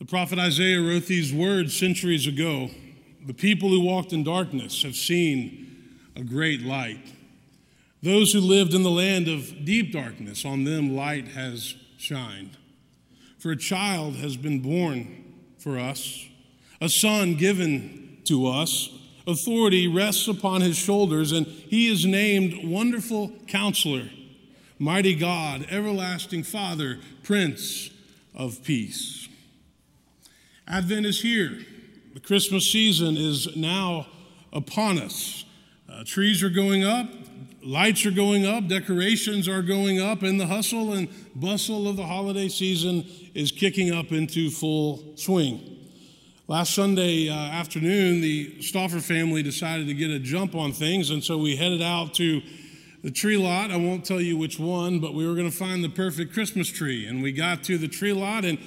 The prophet Isaiah wrote these words centuries ago The people who walked in darkness have seen a great light. Those who lived in the land of deep darkness, on them light has shined. For a child has been born for us, a son given to us. Authority rests upon his shoulders, and he is named Wonderful Counselor, Mighty God, Everlasting Father, Prince of Peace. Advent is here. The Christmas season is now upon us. Uh, trees are going up, lights are going up, decorations are going up, and the hustle and bustle of the holiday season is kicking up into full swing. Last Sunday uh, afternoon, the Stauffer family decided to get a jump on things, and so we headed out to the tree lot. I won't tell you which one, but we were going to find the perfect Christmas tree. And we got to the tree lot, and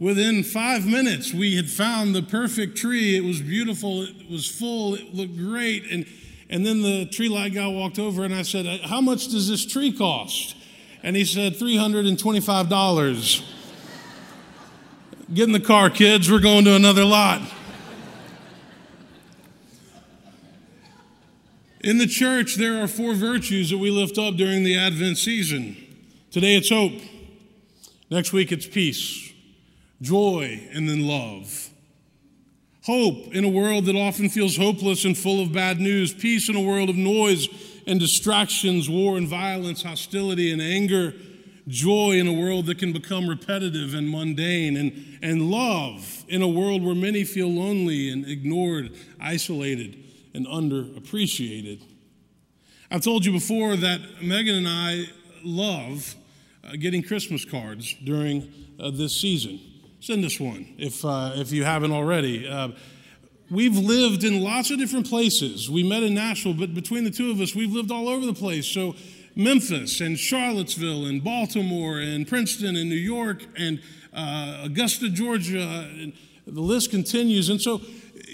within five minutes, we had found the perfect tree. It was beautiful, it was full, it looked great. And, and then the tree light guy walked over, and I said, uh, How much does this tree cost? And he said, $325. Get in the car, kids. We're going to another lot. In the church, there are four virtues that we lift up during the Advent season. Today it's hope. Next week it's peace, joy, and then love. Hope in a world that often feels hopeless and full of bad news. Peace in a world of noise and distractions, war and violence, hostility and anger. Joy in a world that can become repetitive and mundane. And, and love in a world where many feel lonely and ignored, isolated and underappreciated. I've told you before that Megan and I love uh, getting Christmas cards during uh, this season. Send us one if, uh, if you haven't already. Uh, we've lived in lots of different places. We met in Nashville, but between the two of us, we've lived all over the place. So, Memphis and Charlottesville and Baltimore and Princeton and New York and uh, Augusta, Georgia. And the list continues. And so,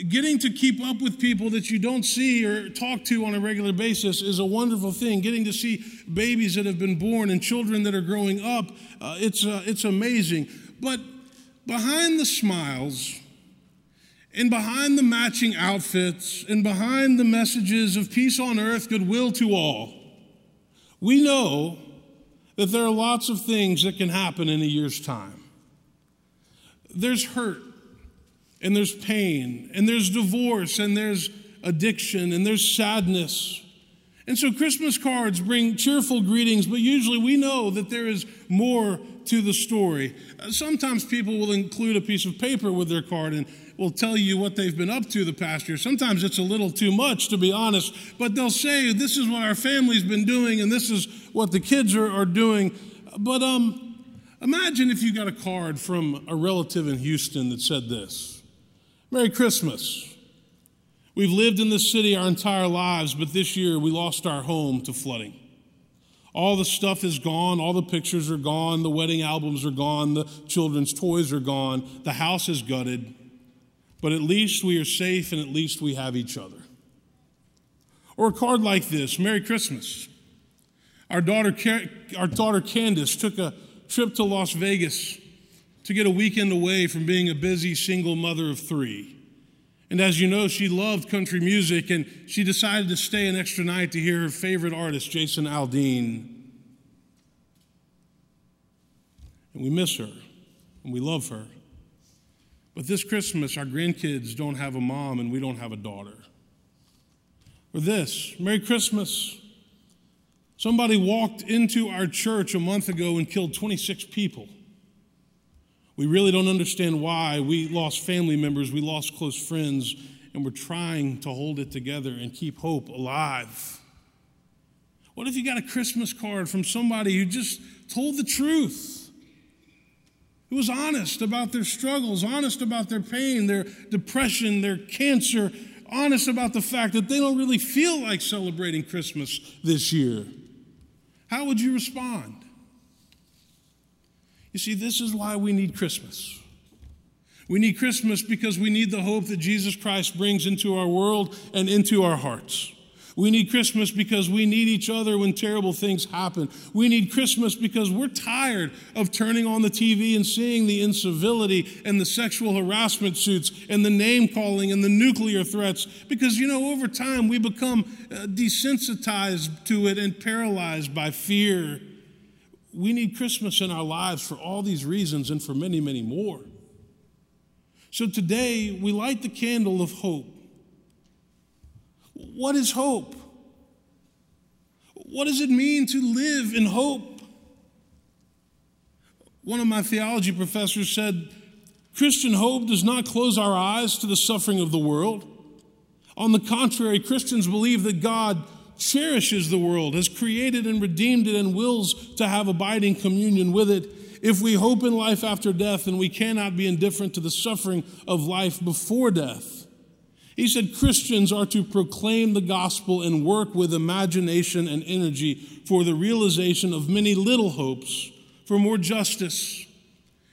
getting to keep up with people that you don't see or talk to on a regular basis is a wonderful thing. Getting to see babies that have been born and children that are growing up, uh, it's, uh, it's amazing. But behind the smiles, and behind the matching outfits, and behind the messages of peace on earth, goodwill to all, we know that there are lots of things that can happen in a year's time. There's hurt, and there's pain, and there's divorce, and there's addiction, and there's sadness. And so Christmas cards bring cheerful greetings, but usually we know that there is more to the story. Uh, sometimes people will include a piece of paper with their card and will tell you what they've been up to the past year. Sometimes it's a little too much, to be honest, but they'll say, This is what our family's been doing, and this is what the kids are, are doing. But um, imagine if you got a card from a relative in Houston that said this. Merry Christmas. We've lived in this city our entire lives, but this year we lost our home to flooding. All the stuff is gone, all the pictures are gone, the wedding albums are gone, the children's toys are gone, the house is gutted. But at least we are safe and at least we have each other. Or a card like this Merry Christmas. Our daughter, our daughter Candace took a trip to Las Vegas to get a weekend away from being a busy single mother of three. And as you know, she loved country music and she decided to stay an extra night to hear her favorite artist, Jason Aldean. And we miss her and we love her. But this Christmas, our grandkids don't have a mom and we don't have a daughter. Or this Merry Christmas. Somebody walked into our church a month ago and killed 26 people. We really don't understand why. We lost family members, we lost close friends, and we're trying to hold it together and keep hope alive. What if you got a Christmas card from somebody who just told the truth? Who was honest about their struggles, honest about their pain, their depression, their cancer, honest about the fact that they don't really feel like celebrating Christmas this year. How would you respond? You see, this is why we need Christmas. We need Christmas because we need the hope that Jesus Christ brings into our world and into our hearts. We need Christmas because we need each other when terrible things happen. We need Christmas because we're tired of turning on the TV and seeing the incivility and the sexual harassment suits and the name calling and the nuclear threats. Because, you know, over time we become uh, desensitized to it and paralyzed by fear. We need Christmas in our lives for all these reasons and for many, many more. So today we light the candle of hope what is hope? What does it mean to live in hope? One of my theology professors said Christian hope does not close our eyes to the suffering of the world. On the contrary, Christians believe that God cherishes the world, has created and redeemed it, and wills to have abiding communion with it. If we hope in life after death, then we cannot be indifferent to the suffering of life before death. He said Christians are to proclaim the gospel and work with imagination and energy for the realization of many little hopes, for more justice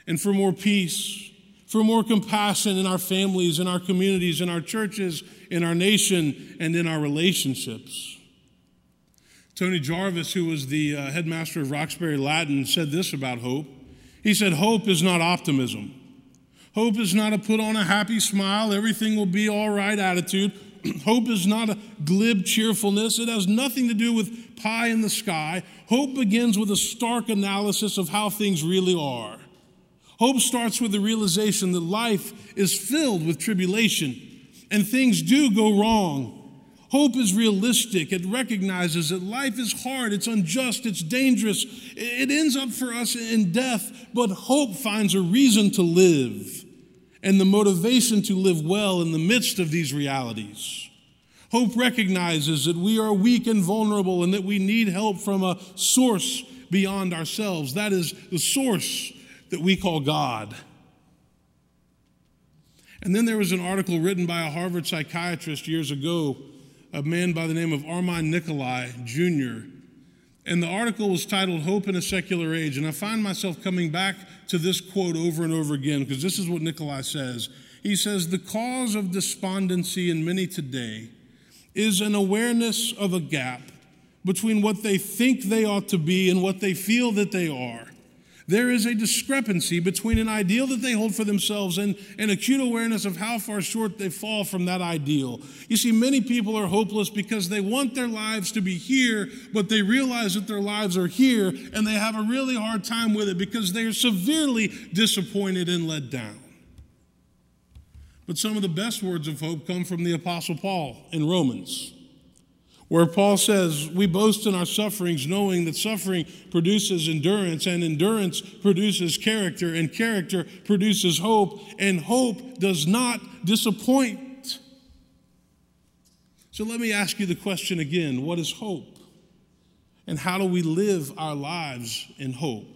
and for more peace, for more compassion in our families, in our communities, in our churches, in our nation, and in our relationships. Tony Jarvis, who was the uh, headmaster of Roxbury Latin, said this about hope. He said, Hope is not optimism. Hope is not a put on a happy smile, everything will be all right attitude. Hope is not a glib cheerfulness. It has nothing to do with pie in the sky. Hope begins with a stark analysis of how things really are. Hope starts with the realization that life is filled with tribulation and things do go wrong. Hope is realistic. It recognizes that life is hard, it's unjust, it's dangerous. It ends up for us in death, but hope finds a reason to live and the motivation to live well in the midst of these realities. Hope recognizes that we are weak and vulnerable and that we need help from a source beyond ourselves. That is the source that we call God. And then there was an article written by a Harvard psychiatrist years ago, a man by the name of Armand Nicholi Jr., and the article was titled Hope in a Secular Age. And I find myself coming back to this quote over and over again because this is what Nicholi says. He says, The cause of despondency in many today is an awareness of a gap between what they think they ought to be and what they feel that they are. There is a discrepancy between an ideal that they hold for themselves and an acute awareness of how far short they fall from that ideal. You see, many people are hopeless because they want their lives to be here, but they realize that their lives are here and they have a really hard time with it because they are severely disappointed and let down. But some of the best words of hope come from the Apostle Paul in Romans where Paul says, We boast in our sufferings, knowing that suffering produces endurance, and endurance produces character, and character produces hope, and hope does not disappoint. So let me ask you the question again what is hope? And how do we live our lives in hope?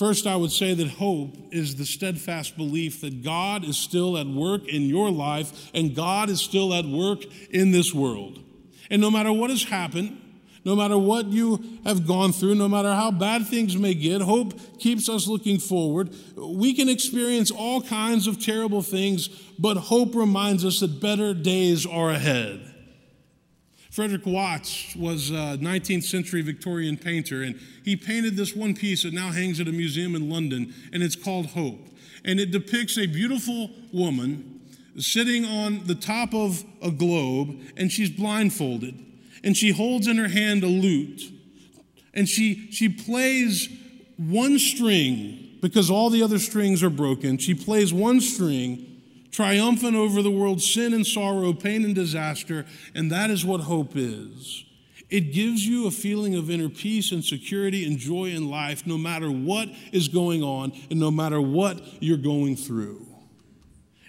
First, I would say that hope is the steadfast belief that God is still at work in your life and God is still at work in this world. And no matter what has happened, no matter what you have gone through, no matter how bad things may get, hope keeps us looking forward. We can experience all kinds of terrible things, but hope reminds us that better days are ahead. Frederick Watts was a 19th century Victorian painter, and he painted this one piece that now hangs at a museum in London, and it's called Hope. And it depicts a beautiful woman sitting on the top of a globe, and she's blindfolded, and she holds in her hand a lute, and she, she plays one string because all the other strings are broken. She plays one string triumphant over the world's sin and sorrow, pain and disaster, and that is what hope is. It gives you a feeling of inner peace and security and joy in life no matter what is going on and no matter what you're going through.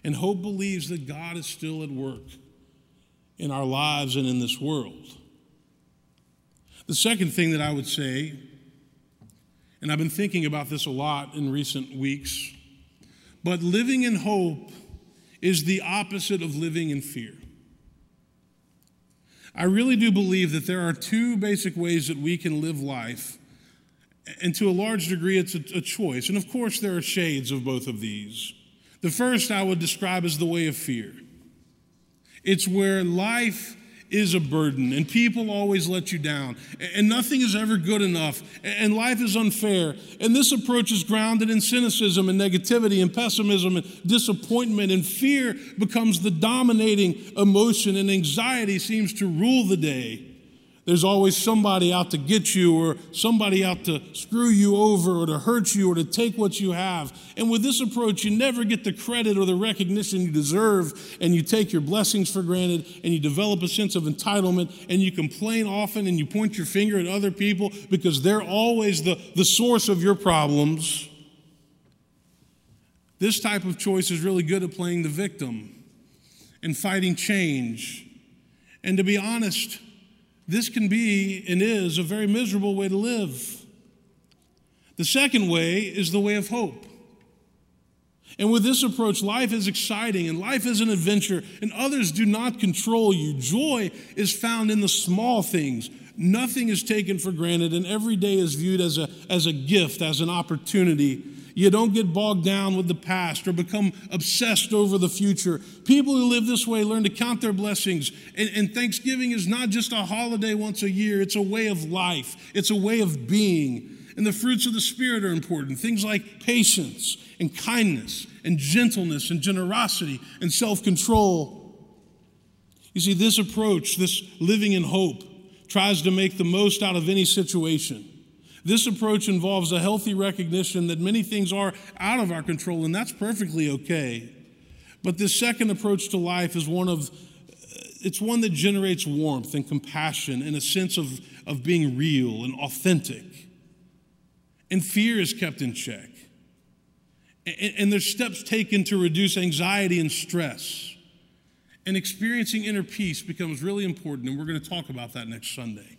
And hope believes that God is still at work in our lives and in this world. The second thing that I would say, and I've been thinking about this a lot in recent weeks, but living in hope is the opposite of living in fear. I really do believe that there are two basic ways that we can live life, and to a large degree, it's a, a, choice. And of course, there are shades of both of these. The first I would describe as the way of fear. It's where life is a burden, and people always let you down, and nothing is ever good enough, and life is unfair. And this approach is grounded in cynicism and negativity and pessimism and disappointment, and fear becomes the dominating emotion, and anxiety seems to rule the day. There's always somebody out to get you, or somebody out to screw you over, or to hurt you, or to take what you have. And with this approach, you never get the credit or the recognition you deserve, and you take your blessings for granted, and you develop a sense of entitlement, and you complain often, and you point your finger at other people because they're always the, the source of your problems. This type of choice is really good at playing the victim and fighting change. And to be honest, this can be and is a very miserable way to live. The second way is the way of hope. And with this approach, life is exciting and life is an adventure, and others do not control you. Joy is found in the small things. Nothing is taken for granted, and every day is viewed as a, as a gift, as an opportunity you don't get bogged down with the past or become obsessed over the future. People who live this way learn to count their blessings. And, and, Thanksgiving is not just a holiday once a year, it's a way of life, it's a way of being. And the fruits of the Spirit are important things like patience and kindness and gentleness and generosity and self control. You see, this approach, this living in hope, tries to make the most out of any situation. This approach involves a healthy recognition that many things are out of our control, and that's perfectly okay. But this second approach to life is one of uh, it's one that generates warmth and compassion and a sense of, of being real and authentic. And fear is kept in check. And, and there's steps taken to reduce anxiety and stress. And experiencing inner peace becomes really important, and we're going to talk about that next Sunday.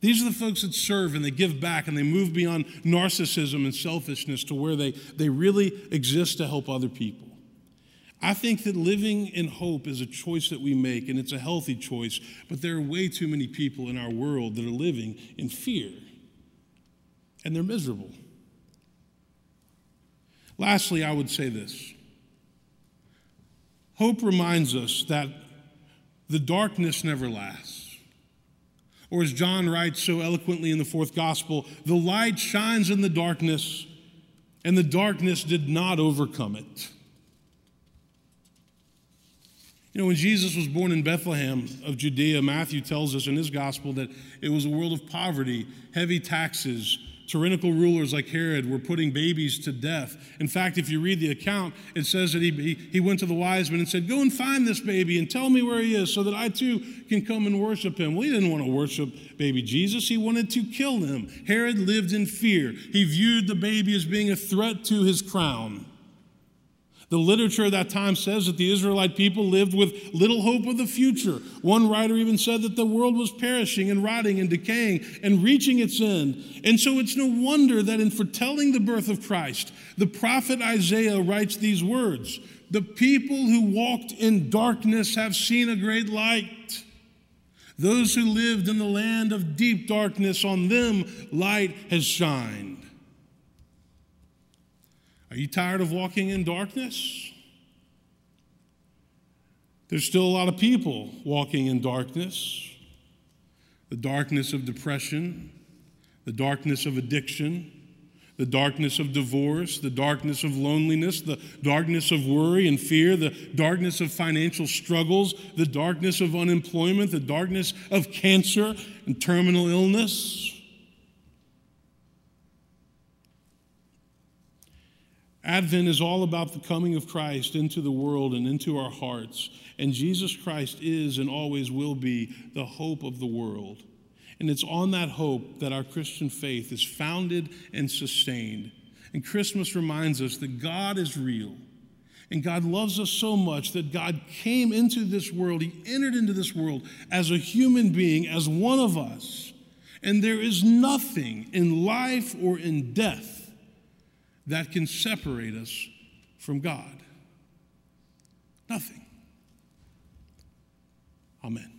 These are the folks that serve and they give back and they move beyond narcissism and selfishness to where they, they really exist to help other people. I think that living in hope is a choice that we make, and it's a healthy choice, but there are way too many people in our world that are living in fear, and they're miserable. Lastly, I would say this hope reminds us that the darkness never lasts. Or as John writes so eloquently in the fourth gospel, the light shines in the darkness, and the darkness did not overcome it. You know, when Jesus was born in Bethlehem of Judea, Matthew tells us in his gospel that it was a world of poverty, heavy taxes, tyrannical rulers like Herod were putting babies to death. In fact, if you read the account, it says that he, he, he, went to the wise men and said, Go and find this baby and tell me where he is so that I too can come and worship him. Well, he didn't want to worship baby Jesus, he wanted to kill him. Herod lived in fear. He viewed the baby as being a threat to his crown. The literature of that time says that the Israelite people lived with little hope of the future. One writer even said that the world was perishing and rotting and decaying and reaching its end. And so it's no wonder that in foretelling the birth of Christ, the prophet Isaiah writes these words The people who walked in darkness have seen a great light. Those who lived in the land of deep darkness, on them light has shined. Are you tired of walking in darkness? There's still a lot of people walking in darkness the darkness of depression, the darkness of addiction, the darkness of divorce, the darkness of loneliness, the darkness of worry and fear, the darkness of financial struggles, the darkness of unemployment, the darkness of cancer and terminal illness. Advent is all about the coming of Christ into the world and into our hearts. And Jesus Christ is and always will be the hope of the world. And it's on that hope that our Christian faith is founded and sustained. And Christmas reminds us that God is real. And God loves us so much that God came into this world, He entered into this world as a human being, as one of us. And there is nothing in life or in death that can separate us from God? Nothing. Amen.